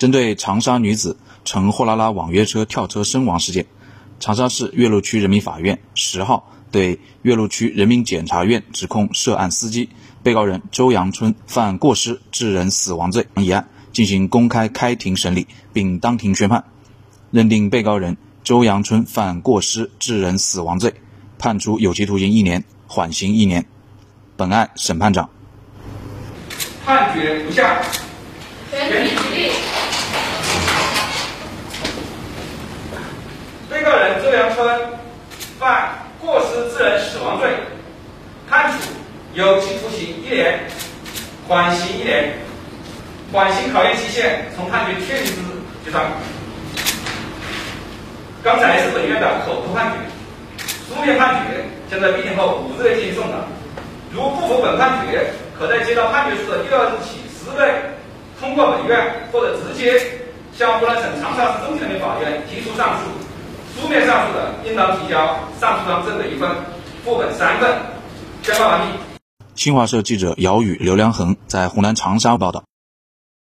针对长沙女子乘货拉拉网约车跳车身亡事件，长沙市岳麓区人民法院十号对岳麓区人民检察院指控涉案司机被告人周阳春犯过失致人死亡罪一案进行公开开庭审理，并当庭宣判，认定被告人周阳春犯过失致人死亡罪，判处有期徒刑一年，缓刑一年。本案审判长。判决如下：全体起立。被告人周阳春犯过失致人死亡罪，判处有期徒刑一年，缓刑一年，缓刑考验期限从判决确定之日计算。刚才是本院的口头判决，书面判决将在闭庭后五日内进行送达。如不服本判决，可在接到判决书的第二日起十日内，通过本院或者直接向湖南省长沙市中级人民法院提出上诉。书面上诉的，应当提交上诉状正的一份，副本三份。宣判完毕。新华社记者姚宇、刘良恒在湖南长沙报道。